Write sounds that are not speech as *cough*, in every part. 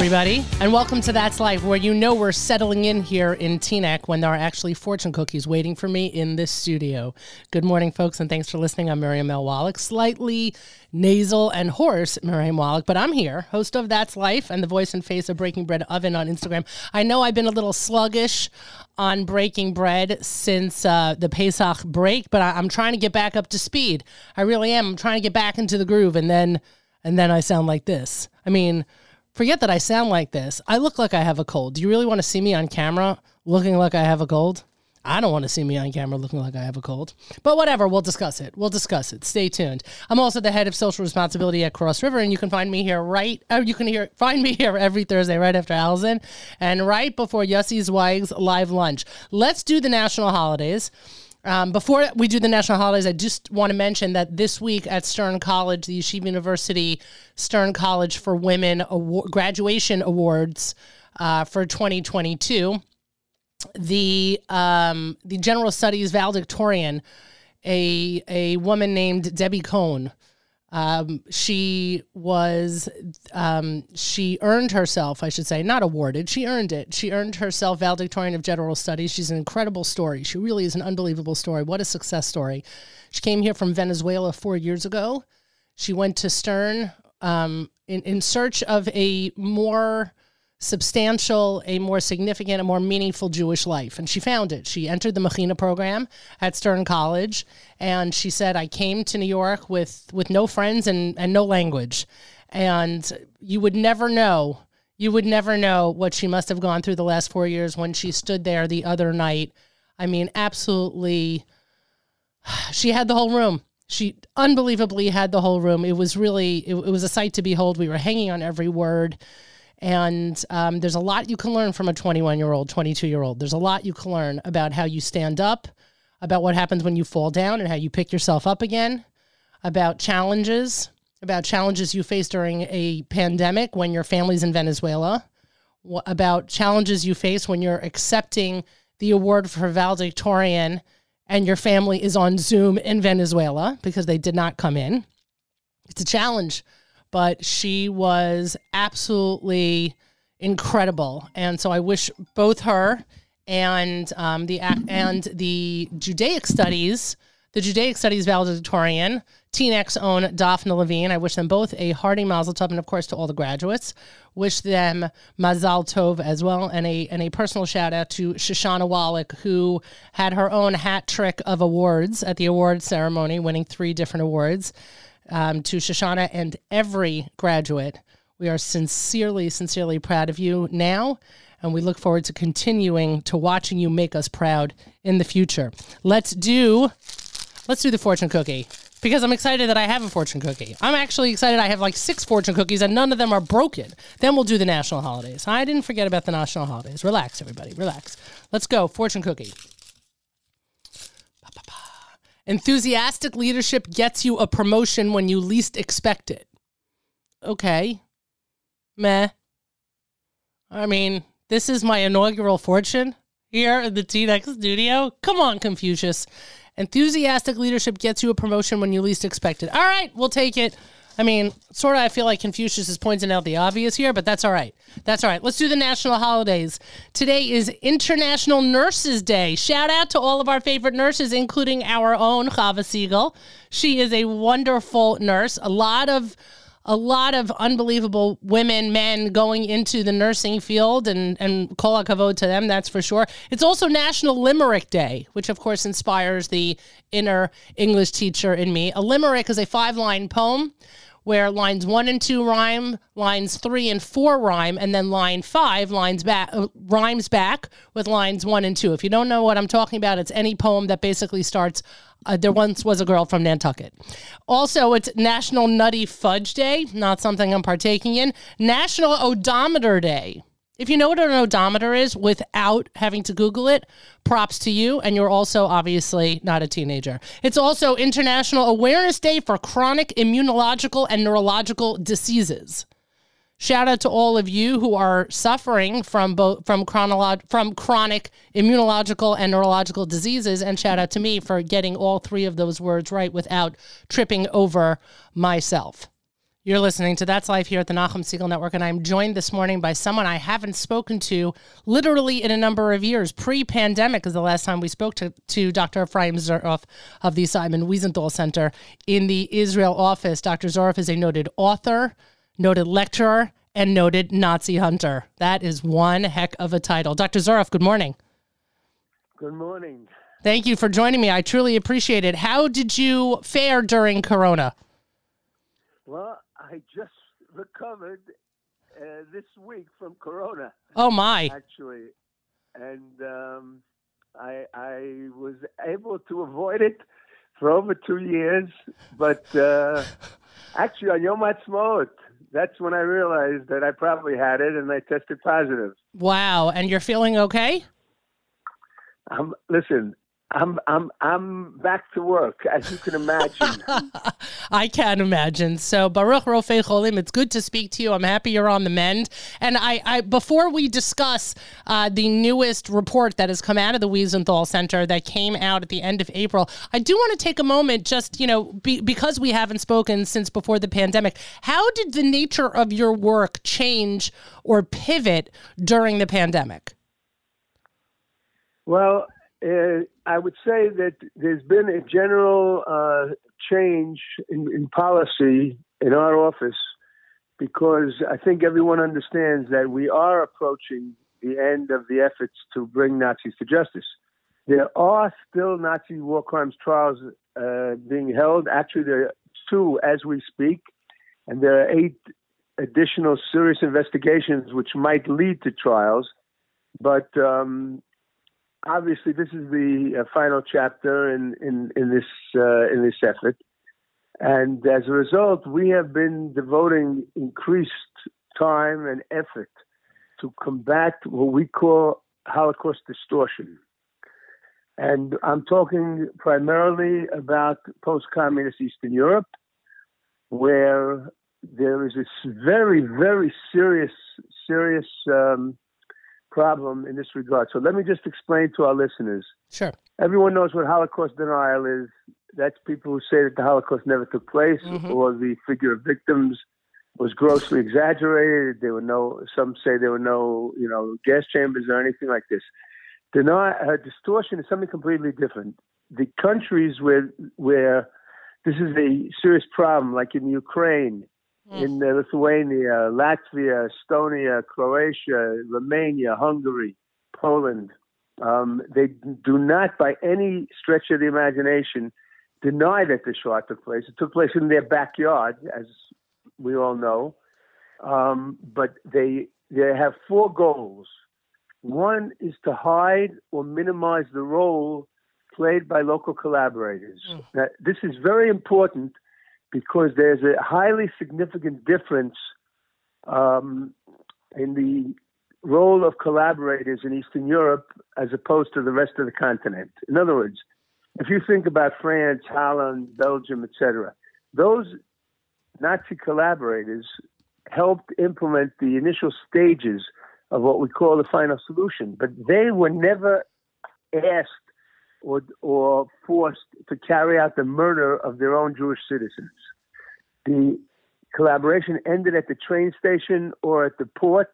everybody, and welcome to That's Life, where you know we're settling in here in Teaneck when there are actually fortune cookies waiting for me in this studio. Good morning, folks, and thanks for listening. I'm Miriam L. Wallach, slightly nasal and hoarse Miriam Wallach, but I'm here, host of That's Life and the voice and face of Breaking Bread Oven on Instagram. I know I've been a little sluggish on Breaking Bread since uh, the Pesach break, but I- I'm trying to get back up to speed. I really am. I'm trying to get back into the groove, and then and then I sound like this. I mean, forget that I sound like this. I look like I have a cold. Do you really want to see me on camera looking like I have a cold? I don't want to see me on camera looking like I have a cold. But whatever, we'll discuss it. We'll discuss it. Stay tuned. I'm also the head of social responsibility at Cross River, and you can find me here right. Uh, you can hear find me *laughs* here every Thursday right after Allison, and right before Yossi Zweig's live lunch. Let's do the national holidays. Um, before we do the national holidays, I just want to mention that this week at Stern College, the Yeshiva University Stern College for Women award, graduation awards uh, for 2022, the um, the General Studies valedictorian, a a woman named Debbie Cohn. Um, she was, um, she earned herself, I should say, not awarded, she earned it. She earned herself valedictorian of general studies. She's an incredible story. She really is an unbelievable story. What a success story. She came here from Venezuela four years ago. She went to Stern um, in, in search of a more substantial, a more significant, a more meaningful Jewish life. And she found it. She entered the Mechina program at Stern College. And she said, I came to New York with, with no friends and, and no language. And you would never know, you would never know what she must have gone through the last four years when she stood there the other night. I mean, absolutely, *sighs* she had the whole room she unbelievably had the whole room. It was really, it, it, was a sight to behold. We were hanging on every word. And um, there's a lot you can learn from a 21 year old, 22 year old. There's a lot you can learn about how you stand up, about what happens when you fall down and how you pick yourself up again, about challenges, about challenges you face during a pandemic when your family's in Venezuela, about challenges you face when you're accepting the award for valedictorian and your family is on Zoom in Venezuela because they did not come in. It's a challenge but she was absolutely incredible. And so I wish both her and um, the and the Judaic studies, the Judaic studies valedictorian, Teaneck's own Daphne Levine. I wish them both a hearty mazel tov, and of course to all the graduates, wish them mazal tov as well, and a and a personal shout out to Shoshana Wallach, who had her own hat trick of awards at the award ceremony, winning three different awards um, to Shoshana and every graduate. We are sincerely, sincerely proud of you now, and we look forward to continuing to watching you make us proud in the future. Let's do, let's do the fortune cookie because I'm excited that I have a fortune cookie. I'm actually excited I have like six fortune cookies and none of them are broken. Then we'll do the national holidays. I didn't forget about the national holidays. Relax, everybody. Relax. Let's go. Fortune cookie. Enthusiastic leadership gets you a promotion when you least expect it. Okay. Meh. I mean, this is my inaugural fortune here in the Teaneck studio. Come on, Confucius. Enthusiastic leadership gets you a promotion when you least expect it. All right, we'll take it. I mean, sort of, I feel like Confucius is pointing out the obvious here, but that's all right. That's all right. Let's do the national holidays. Today is International Nurses Day. Shout out to all of our favorite nurses, including our own Chava Siegel. She is a wonderful nurse. A lot of a lot of unbelievable women, men going into the nursing field, and and kol hakavod to them, that's for sure. It's also National Limerick Day, which of course inspires the inner English teacher in me. A limerick is a five line poem where lines one and two rhyme, lines three and four rhyme, and then line five lines back uh, rhymes back with lines one and two. If you don't know what I'm talking about, it's any poem that basically starts. Uh, there once was a girl from Nantucket. Also, it's National Nutty Fudge Day, not something I'm partaking in. National Odometer Day. If you know what an odometer is without having to Google it, props to you. And you're also obviously not a teenager. It's also International Awareness Day for Chronic Immunological and Neurological Diseases. Shout out to all of you who are suffering from both from chronolog- from chronic immunological and neurological diseases, and shout out to me for getting all three of those words right without tripping over myself. You're listening to That's Life here at the Nachum Segal Network, and I'm joined this morning by someone I haven't spoken to literally in a number of years. Pre pandemic is the last time we spoke to, to Dr. Ephraim Zuroff of the Simon Wiesenthal Center in the Israel office. Dr. Zuroff is a noted author, noted lecturer, and noted Nazi hunter. That is one heck of a title. Dr. Zuroff, good morning. Good morning. Thank you for joining me. I truly appreciate it. How did you fare during Corona? Well, I just recovered uh, this week from Corona. Oh my! Actually, and um, I I was able to avoid it for over two years, but uh, *laughs* actually on Yom Ha'atzmaut, that's when I realized that I probably had it, and I tested positive. Wow! And you're feeling okay? Um, listen, I'm I'm I'm back to work, as you can imagine. *laughs* I can imagine. So Baruch Rofei Cholim, it's good to speak to you. I'm happy you're on the mend. And I, I before we discuss uh, the newest report that has come out of the Wiesenthal Center that came out at the end of April, I do want to take a moment, just you know, be, because we haven't spoken since before the pandemic. How did the nature of your work change or pivot during the pandemic? Well, uh, I would say that there's been a general uh, change in, in, policy in our office because I think everyone understands that we are approaching the end of the efforts to bring Nazis to justice. There are still Nazi war crimes trials uh, being held. Actually, there are two as we speak, and there are eight additional serious investigations which might lead to trials. But um, obviously this is the uh, final chapter in in in this uh, in this effort, and as a result, we have been devoting increased time and effort to combat what we call Holocaust distortion. And I'm talking primarily about post-communist Eastern Europe, where there is this very, very serious, serious um, problem in this regard. So let me just explain to our listeners. Sure. Everyone knows what Holocaust denial is. That's people who say that the Holocaust never took place mm-hmm. or the figure of victims was grossly exaggerated. There were no, some say there were no, you know, gas chambers or anything like this. Denial, uh, distortion is something completely different. The countries where, where this is a serious problem, like in Ukraine, mm. in uh, Lithuania, Latvia, Estonia, Croatia, Romania, Hungary, Poland. Um, they do not, by any stretch of the imagination, deny that the Shoah took place. It took place in their backyard, as we all know. Um, but they they have four goals. One is to hide or minimize the role played by local collaborators. Mm. Now, this is very important because there's a highly significant difference um, in the role of collaborators in Eastern Europe as opposed to the rest of the continent. In other words, if you think about France, Holland, Belgium, etc., those Nazi collaborators helped implement the initial stages of what we call the final solution, but they were never asked or, or forced to carry out the murder of their own Jewish citizens. The collaboration ended at the train station or at the port,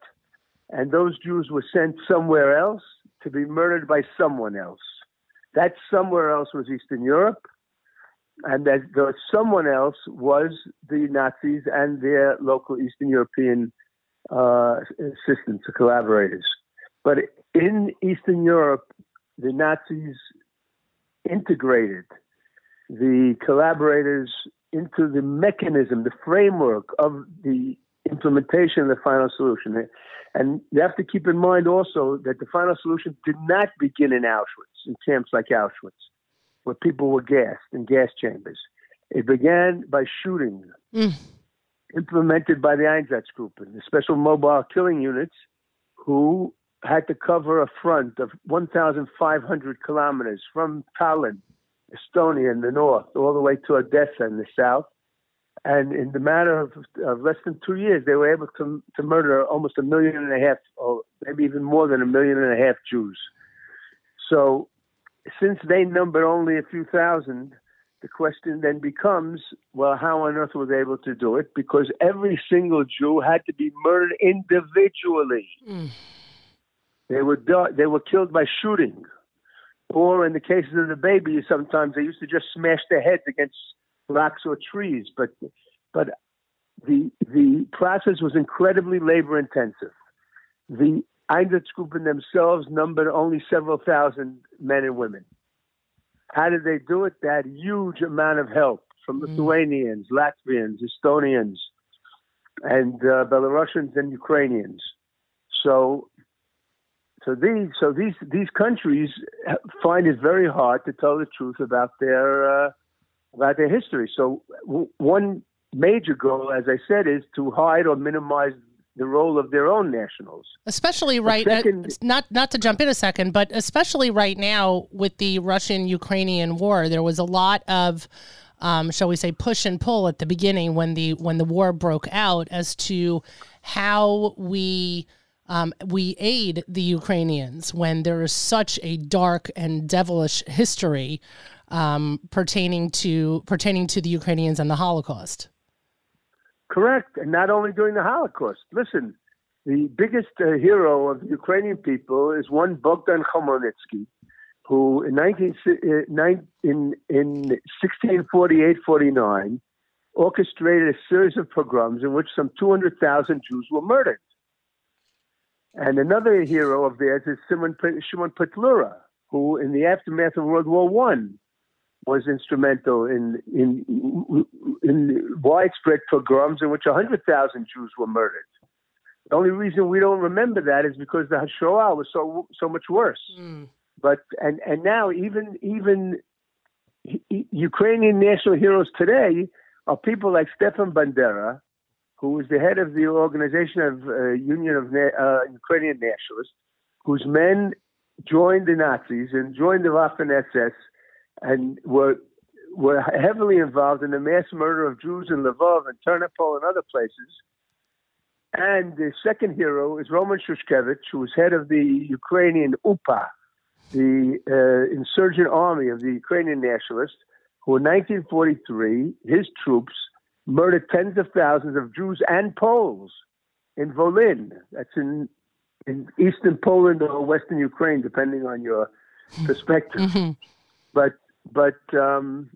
and those Jews were sent somewhere else to be murdered by someone else. That somewhere else was Eastern Europe, and that the someone else was the Nazis and their local Eastern European uh, assistants or collaborators. But in Eastern Europe, the Nazis integrated the collaborators into the mechanism, the framework of the implementation of the final solution. And you have to keep in mind also that the final solution did not begin in Auschwitz, in camps like Auschwitz, where people were gassed in gas chambers. It began by shooting, mm. implemented by the Einsatzgruppen, the special mobile killing units, who had to cover a front of 1,500 kilometers from Tallinn, Estonia in the north, all the way to Odessa in the south. And in the matter of, of less than two years, they were able to, to murder almost a million and a half, or maybe even more than a million and a half Jews. So, since they numbered only a few thousand, the question then becomes, well, how on earth were they able to do it? Because every single Jew had to be murdered individually. Mm. They were they were killed by shooting, or in the cases of the babies, sometimes they used to just smash their heads against rocks or trees. But but the the process was incredibly labor intensive. The Einsatzgruppen themselves numbered only several thousand men and women. How did they do it? That huge amount of help from mm. Lithuanians, Latvians, Estonians, and uh, Belarusians and Ukrainians. So, so these so these these countries find it very hard to tell the truth about their uh, about their history. So, w- one major goal, as I said, is to hide or minimize the role of their own nationals. Especially right uh, second, uh, not not to jump in a second, but especially right now with the Russian Ukrainian war, there was a lot of um, shall we say push and pull at the beginning when the when the war broke out as to how we um, we aid the Ukrainians when there is such a dark and devilish history um, pertaining to pertaining to the Ukrainians and the Holocaust. Correct. And not only during the Holocaust. Listen, the biggest uh, hero of the Ukrainian people is one Bogdan Khmelnytsky, who in, 19, uh, in, in 1648-49 orchestrated a series of pogroms in which some 200,000 Jews were murdered. And another hero of theirs is Shimon, Shimon Petlura, who in the aftermath of World War One was instrumental in in in widespread pogroms in which 100,000 Jews were murdered. The only reason we don't remember that is because the Shoah was so so much worse. Mm. But and and now even even Ukrainian national heroes today are people like Stefan Bandera, who was the head of the organization of uh, Union of Na- uh, Ukrainian Nationalists, whose men joined the Nazis and joined the Waffen SS and were were heavily involved in the mass murder of Jews in Lvov and Ternopil and other places. And the second hero is Roman Shukhevych, who was head of the Ukrainian UPA, the uh, insurgent army of the Ukrainian nationalists, who in 1943, his troops murdered tens of thousands of Jews and Poles in Volyn. That's in, in eastern Poland or western Ukraine, depending on your perspective. Mm-hmm. But but um,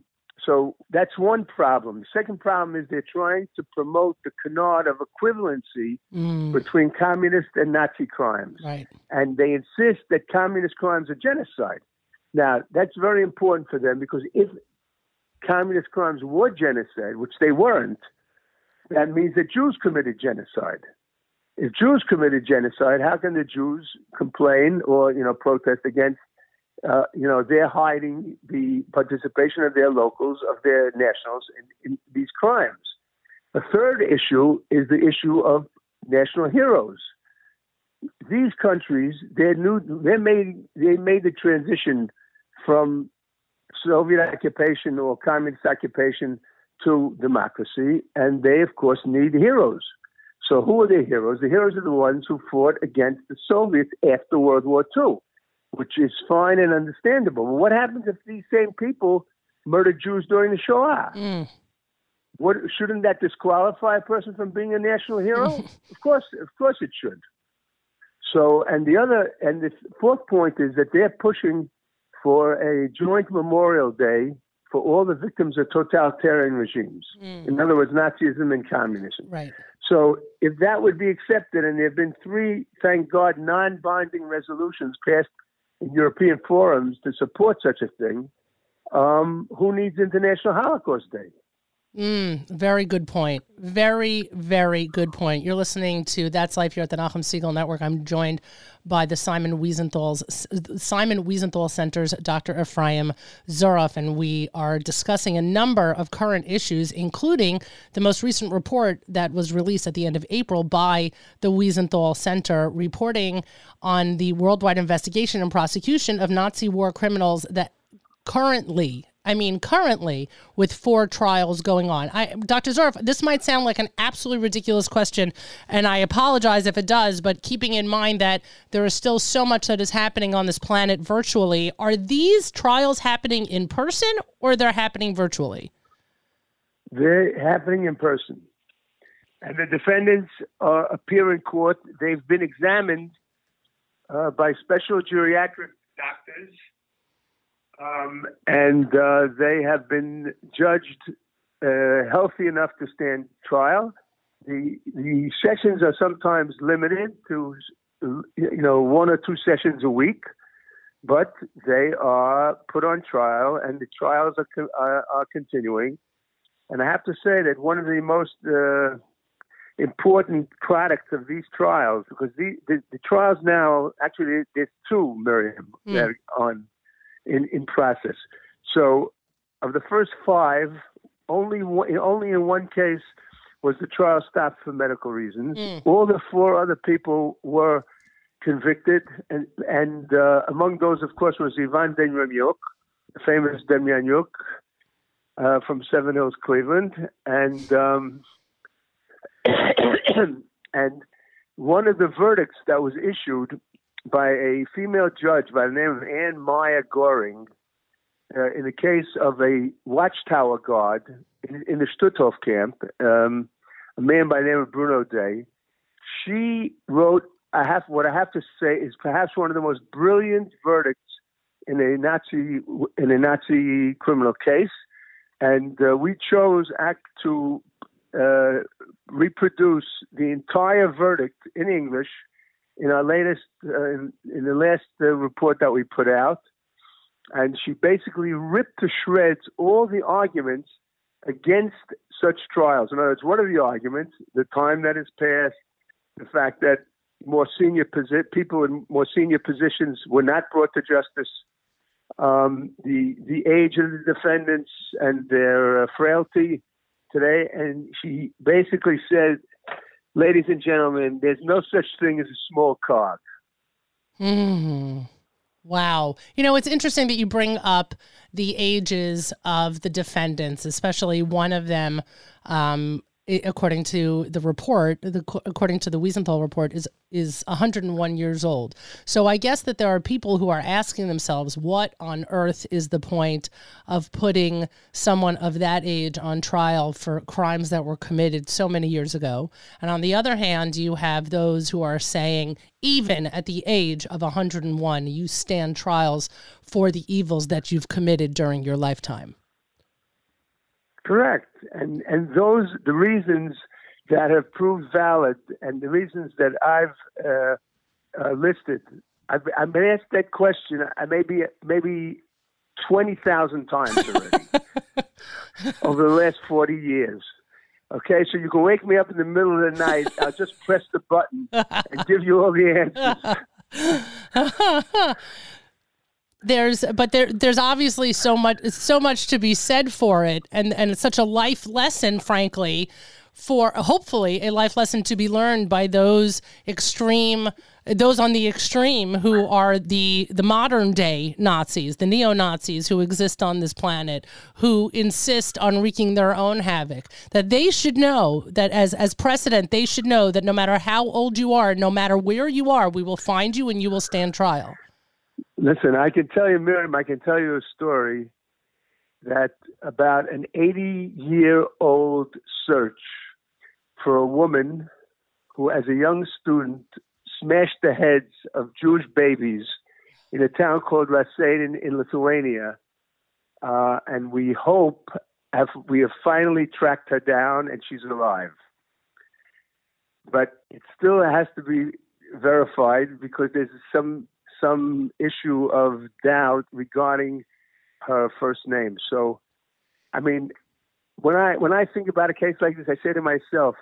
so that's one problem. The second problem is they're trying to promote the canard of equivalency mm. between communist and Nazi crimes. Right. And they insist that communist crimes are genocide. Now, that's very important for them because if communist crimes were genocide, which they weren't, that means that Jews committed genocide. If Jews committed genocide, how can the Jews complain or you know protest against uh, you know, they're hiding the participation of their locals, of their nationals in, in these crimes. A third issue is the issue of national heroes. These countries, they knew they made they made the transition from Soviet occupation or communist occupation to democracy, and they of course need heroes. So who are the heroes? The heroes are the ones who fought against the Soviets after World War II which is fine and understandable. But what happens if these same people murdered Jews during the Shoah? Mm. What shouldn't that disqualify a person from being a national hero? *laughs* of course, of course it should. So, and the other, and the fourth point is that they're pushing for a joint Memorial Day for all the victims of totalitarian regimes. Mm. In other words, Nazism and communism. Right. So, if that would be accepted, and there have been three, thank God, non-binding resolutions passed in European forums to support such a thing, um, who needs International Holocaust Day? Mm, very good point. Very, very good point. You're listening to That's Life here at the Nachum Segal Network. I'm joined by the Simon Wiesenthal's Simon Wiesenthal Center's Dr. Ephraim Zuroff, and we are discussing a number of current issues, including the most recent report that was released at the end of April by the Wiesenthal Center, reporting on the worldwide investigation and prosecution of Nazi war criminals that currently I mean, currently with four trials going on. I, Dr. Zuroff, this might sound like an absolutely ridiculous question, and I apologize if it does, but keeping in mind that there is still so much that is happening on this planet virtually, are these trials happening in person or they're happening virtually? They're happening in person. And the defendants uh, appear in court. They've been examined uh, by special geriatric doctors um, and uh, they have been judged uh, healthy enough to stand trial. The the sessions are sometimes limited to you know one or two sessions a week, but they are put on trial, and the trials are are, are continuing. And I have to say that one of the most uh, important products of these trials, because the, the, the trials now actually there's two, Miriam, mm. that are on in, in process. So, of the first five, only one, only in one case was the trial stopped for medical reasons. Mm. All the four other people were convicted, and and uh, among those, of course, was Ivan Demjanjuk, the famous Demjanjuk uh, from Seven Hills, Cleveland, and um, *coughs* and one of the verdicts that was issued by a female judge by the name of Anne Meier-Göring uh, in the case of a watchtower guard in, in the Stutthof camp, um, a man by the name of Bruno Dey. She wrote, I have what I have to say is perhaps one of the most brilliant verdicts in a Nazi in a Nazi criminal case, and uh, we chose act to uh, reproduce the entire verdict in English in our latest, uh, in, in, the last uh, report that we put out, and she basically ripped to shreds all the arguments against such trials. In other words, what are the arguments? The time that has passed, the fact that more senior posi- people in more senior positions were not brought to justice, um, the the age of the defendants and their uh, frailty today, and she basically said ladies and gentlemen, there's no such thing as a small cog. Hmm. Wow. You know, it's interesting that you bring up the ages of the defendants, especially one of them um, according to the report, the, according to the Wiesenthal report, is is 101 years old. So I guess that there are people who are asking themselves, what on earth is the point of putting someone of that age on trial for crimes that were committed so many years ago? And on the other hand, you have those who are saying, even at the age of 101, you stand trials for the evils that you've committed during your lifetime. Correct, and and those the reasons that have proved valid, and the reasons that I've uh, uh, listed. I've, I've been asked that question. Uh, maybe maybe twenty thousand times already *laughs* over the last forty years. Okay, so you can wake me up in the middle of the night. I'll just press the button and give you all the answers. *laughs* there's but there there's obviously so much so much to be said for it and and it's such a life lesson frankly for hopefully a life lesson to be learned by those extreme those on the extreme who are the the modern day Nazis, the neo Nazis who exist on this planet, who insist on wreaking their own havoc. That they should know that as as precedent, they should know that no matter how old you are, no matter where you are, we will find you and you will stand trial. Listen, I can tell you, Miriam, I can tell you a story that about an 80 year old search for a woman who, as a young student, smashed the heads of Jewish babies in a town called Rasein in, Lithuania. Uh, and we hope have, we have finally tracked her down and she's alive. But it still has to be verified because there's some some issue of doubt regarding her first name. So, I mean, when I when I think about a case like this, I say to myself,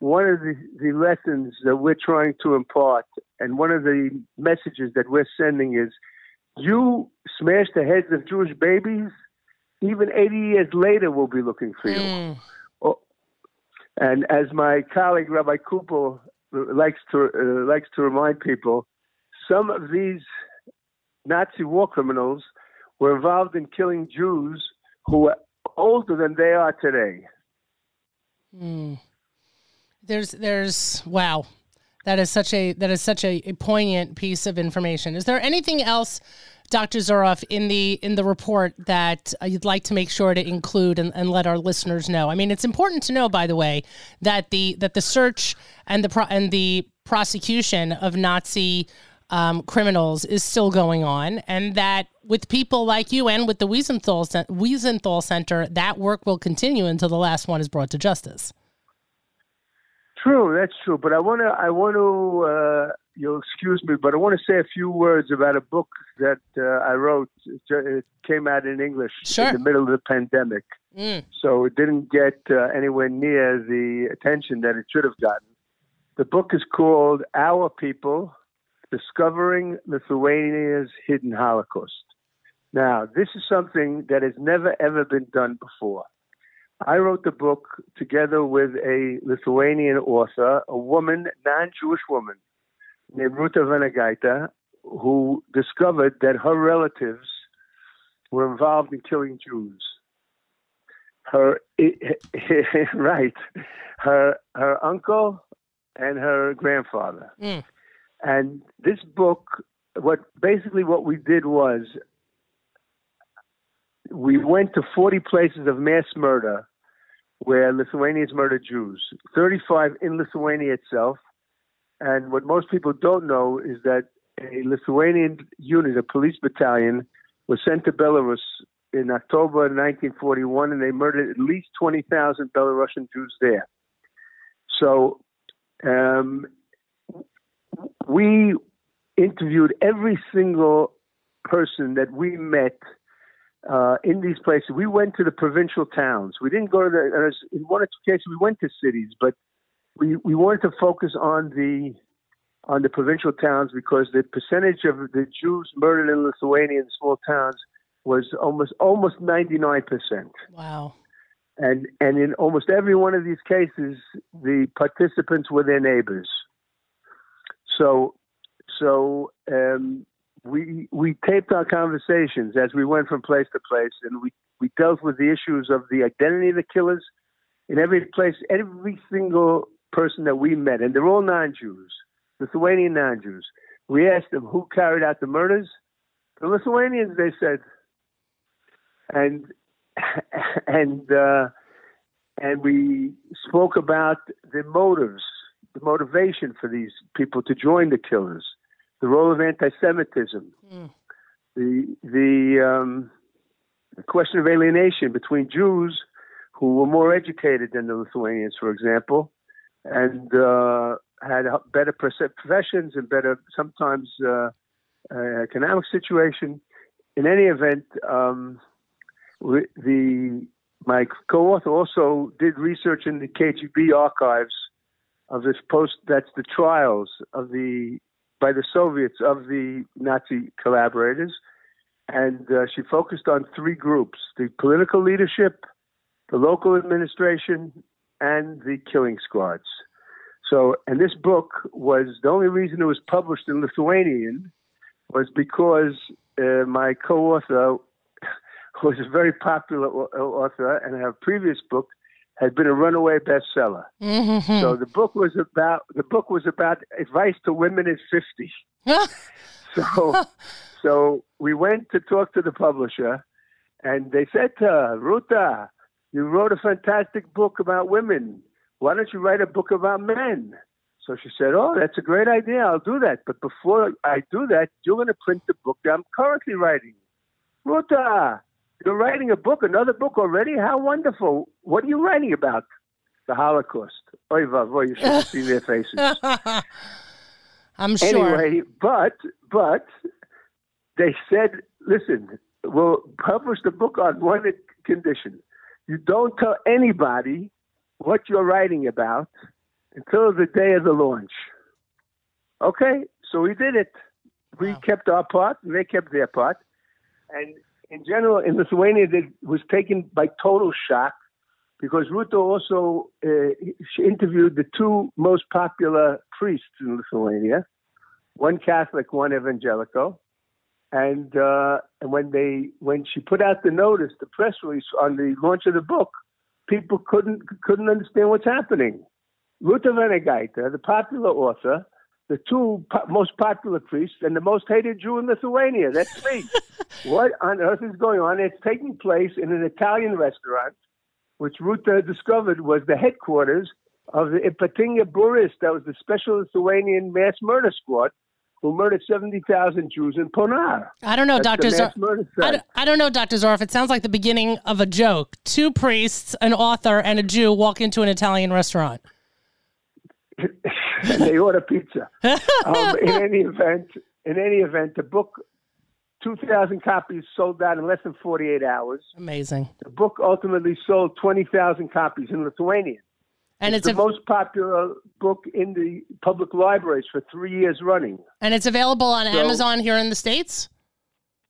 one of the, the lessons that we're trying to impart, and one of the messages that we're sending is, you smash the heads of Jewish babies, even 80 years later, we'll be looking for you. Mm. Oh, and as my colleague Rabbi Cooper likes to uh, likes to remind people, some of these Nazi war criminals were involved in killing Jews who were older than they are today. Hmm. There's, there's, wow. That is such a that is such a, a poignant piece of information. Is there anything else Dr. Zuroff, in the in the report that uh, you'd like to make sure to include and, and, let our listeners know? I mean, it's important to know, by the way, that the that the search and the pro- and the prosecution of Nazi um, criminals is still going on, and that with people like you and with the Wiesenthal, Wiesenthal Center, that work will continue until the last one is brought to justice. True, that's true. But I want to, I want to, uh, you'll excuse me, but I want to say a few words about a book that uh, I wrote. It came out in English sure. in the middle of the pandemic, mm. so it didn't get uh, anywhere near the attention that it should have gotten. The book is called "Our People: Discovering Lithuania's Hidden Holocaust." Now, this is something that has never ever been done before. I wrote the book together with a Lithuanian author, a woman, non-Jewish woman, named Ruta Vanagaite, who discovered that her relatives were involved in killing Jews. Her *laughs* right, her her uncle and her grandfather. Mm. And this book, what basically what we did was we went to 40 places of mass murder where Lithuanians murdered Jews, 35 in Lithuania itself. And what most people don't know is that a Lithuanian unit, a police battalion, was sent to Belarus in October 1941, and they murdered at least 20,000 Belarusian Jews there. So um, we interviewed every single person that we met uh, in these places. We went to the provincial towns. We didn't go to the, in one or two cases, we went to cities, but we, we wanted to focus on the on the provincial towns because the percentage of the Jews murdered in Lithuania in small towns was almost almost 99%. Wow. And and in almost every one of these cases the participants were their neighbors. So so um, we we taped our conversations as we went from place to place, and we we dealt with the issues of the identity of the killers in every place, every single person that we met, and they're all non-Jews, Lithuanian non-Jews. We asked them who carried out the murders. The Lithuanians, they said, and *laughs* and uh, and we spoke about the motives, the motivation for these people to join the killers the role of anti-Semitism, mm. the the, um, the question of alienation between Jews who were more educated than the Lithuanians, for example, and uh, had better professions and better sometimes uh, uh, economic situation. In any event, um, the my co-author also did research in the KGB archives of this post. That's the trials of the by the Soviets of the Nazi collaborators. And uh, she focused on three groups the political leadership, the local administration, and the killing squads. So, and this book was the only reason it was published in Lithuanian was because uh, my co author *laughs* was a very popular author, and her previous book had been a runaway bestseller. Mm-hmm. So the book was about the book was about advice to women at fifty. *laughs* so so we went to talk to the publisher, and they said to her, Ruta, you wrote a fantastic book about women. Why don't you write a book about men? So she said, Oh, that's a great idea. I'll do that. But before I do that, you're going to print the book that I'm currently writing. Ruta, you're writing a book, another book already? How wonderful. What are you writing about? The Holocaust. Oy vavoy, you should see their faces. *laughs* I'm sure. Anyway, but, but they said, listen, we'll publish the book on one condition. You don't tell anybody what you're writing about until the day of the launch. Okay, so we did it. We wow. kept our part, and they kept their part. And in general, in Lithuania, it was taken by total shock because Ruta also uh, interviewed the two most popular priests in Lithuania, one Catholic, one evangelical, And uh, and when they when she put out the notice, the press release on the launch of the book, people couldn't couldn't understand what's happening. Ruta Vanagaite, the popular author, the two po- most popular priests, and the most hated Jew in Lithuania. That's me. *laughs* what on earth is going on? It's taking place in an Italian restaurant, which Ruta discovered was the headquarters of the Ypatinga Būris, that was the special Lithuanian mass murder squad who murdered 70,000 Jews in Ponar. I don't know, That's Dr. Zor- I, don't, I don't know, Dr. Zorf. It sounds like the beginning of a joke. Two priests, an author, and a Jew walk into an Italian restaurant. *laughs* and *laughs* they order pizza. Um, in *laughs* any event, in any event, the book, 2,000 copies sold out in less than 48 hours. Amazing. The book ultimately sold 20,000 copies in Lithuania. And It's it's, the a, most popular book in the public libraries for three years running. and it's available on So- Amazon here in the States?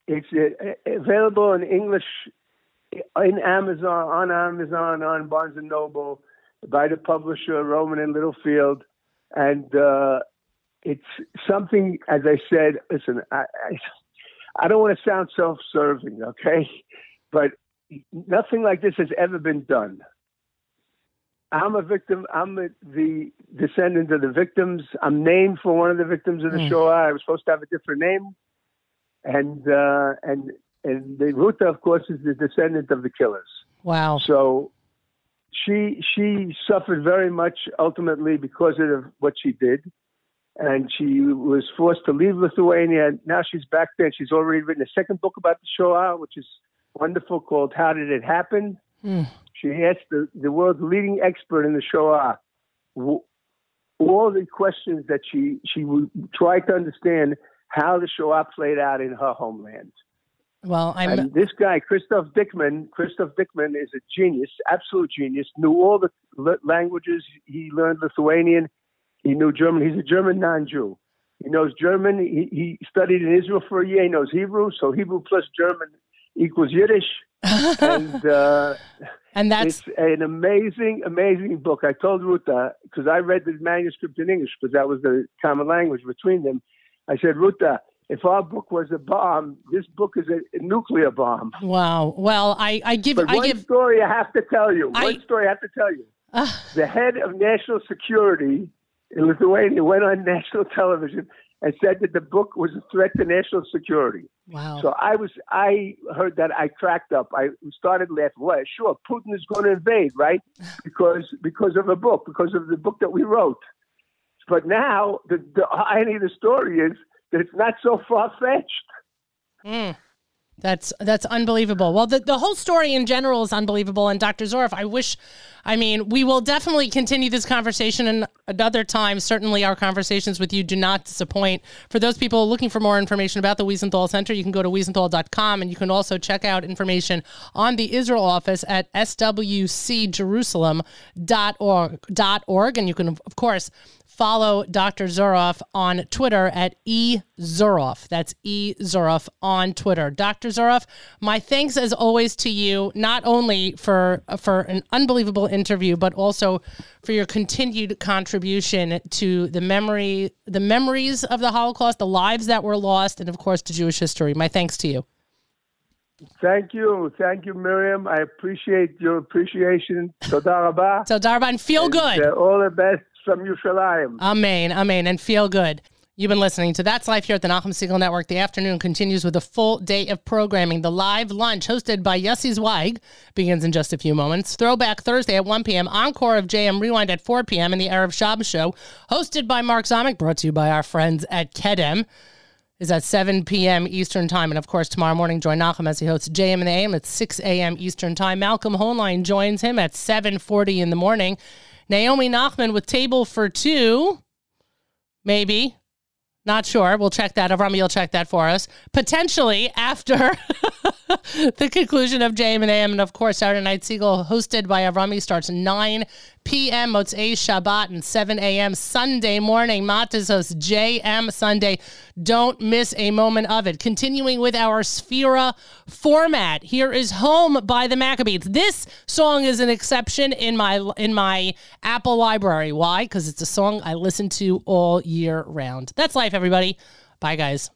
It's uh, available in English in Amazon, on Amazon, on Barnes and Noble, by the publisher Rowman and Littlefield, and uh, it's something. As I said, listen, I, I, I don't want to sound self-serving, okay, but nothing like this has ever been done. I'm a victim. I'm a, the descendant of the victims. I'm named for one of the victims of the Mm. Shoah. I was supposed to have a different name and uh, and and the Ruta, of course, is the descendant of the killers. Wow. So she she suffered very much ultimately because of what she did, and she was forced to leave Lithuania. Now she's back there. and She's already written a second book about the Shoah, which is wonderful, called "How Did It Happen." Hmm. She asked the, the world's leading expert in the Shoah w- all the questions that she she would try to understand how the Shoah played out in her homeland. Well, I'm. And this guy, Christoph Dieckmann, Christoph Dieckmann is a genius, absolute genius. Knew all the l- languages. He learned Lithuanian. He knew German. He's a German non-Jew. He knows German. He, he studied in Israel for a year. He knows Hebrew. So Hebrew plus German equals Yiddish. *laughs* and uh, and that's it's an amazing, amazing book. I told Ruta because I read the manuscript in English because that was the common language between them. I said, Ruta, if our book was a bomb, this book is a, nuclear bomb. wow. Well, I I give But I one give. story I have to tell you. I- one story I have to tell you. Uh, The head of national security in Lithuania went on national television and said that the book was a threat to national security. wow. So I was, I heard that, I cracked up. I started laughing. Well, sure, Putin is going to invade, right? *sighs* Because because of a book, because of the book that we wrote. But now the, the irony of the story is it's not so far fetched. Mm. That's that's unbelievable. Well, the, the whole story in general is unbelievable. And Dr. Zorf, I wish, I mean, we will definitely continue this conversation in another time. Certainly, our conversations with you do not disappoint. For those people looking for more information about the Wiesenthal Center, you can go to wiesenthal.com and you can also check out information on the Israel office at swcjerusalem.org. Org, and you can, of course, follow Dr. Zuroff on Twitter at E Zuroff. That's E Zuroff on Twitter. Dr. Zuroff, my thanks as always to you, not only for for an unbelievable interview, but also for your continued contribution to the memory, the memories of the Holocaust, the lives that were lost, and of course to Jewish history. My thanks to you. Thank you. Thank you, Miriam. I appreciate your appreciation. Toda rabah. So Darban, feel good. Uh, all the best from Yerushalayim. Amen. Amen. And feel good. You've been listening to That's Life here at the Nachum Segal Network. The afternoon continues with a full day of programming. The live lunch hosted by Yossi Zweig begins in just a few moments. Throwback Thursday at 1 p.m. Encore of JM Rewind at 4 p.m. and the Erev Shabbos show hosted by Mark Zomick, brought to you by our friends at Kedem is at 7 p.m. Eastern Time. And of course, tomorrow morning, join Nachum as he hosts JM and the AM at 6 a.m. Eastern Time. Malcolm Hoenlein joins him at 7.40 in the morning. Naomi Nachman with Table for Two, maybe. Not sure. We'll check that. Avrami will check that for us. Potentially after *laughs* the conclusion of JM and AM. And of course, Saturday Night Segal, hosted by Avrami, starts 9 p.m. Motzei Shabbat and 7 a.m. Sunday morning. Matas hosts JM Sunday. Don't miss a moment of it. Continuing with our Sphera format. Here is Home by the Maccabeats. This song is an exception in my in my Apple library. Why? Because it's a song I listen to all year round. That's life, everybody. Bye, guys.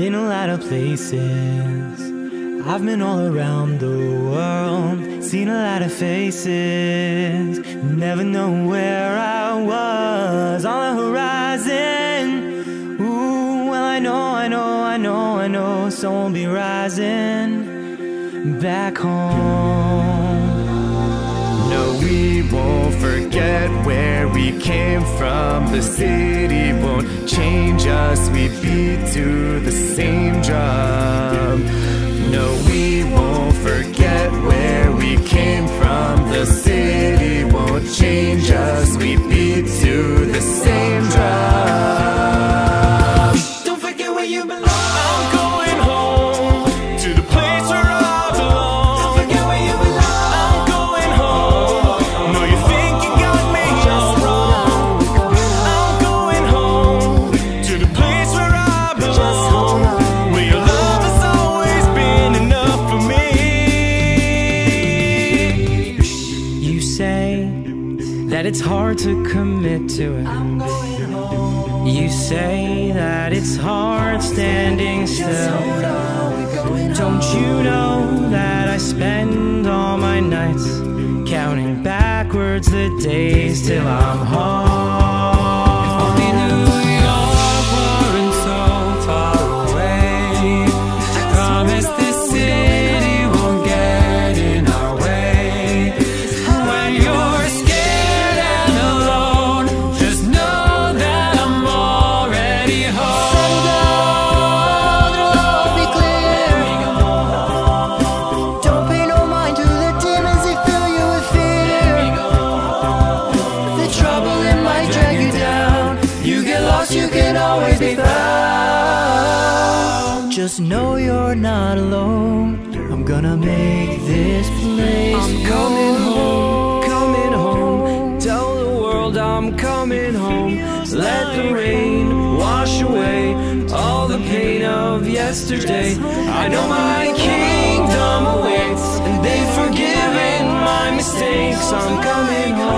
Been a lot of places. I've been all around the world, seen a lot of faces. Never know where I was on the horizon. Ooh, well, I know, I know, I know, I know, someone will be rising back home. Forget where we came from. The city won't change us. We beat to the same drum. No, we won't forget where we came from. The city won't change us. We beat to the same drum. You say that it's hard standing still. Don't you know that I spend all my nights counting backwards the days till I'm home? Of yesterday. I know my kingdom awaits, and they've forgiven my mistakes. I'm coming home,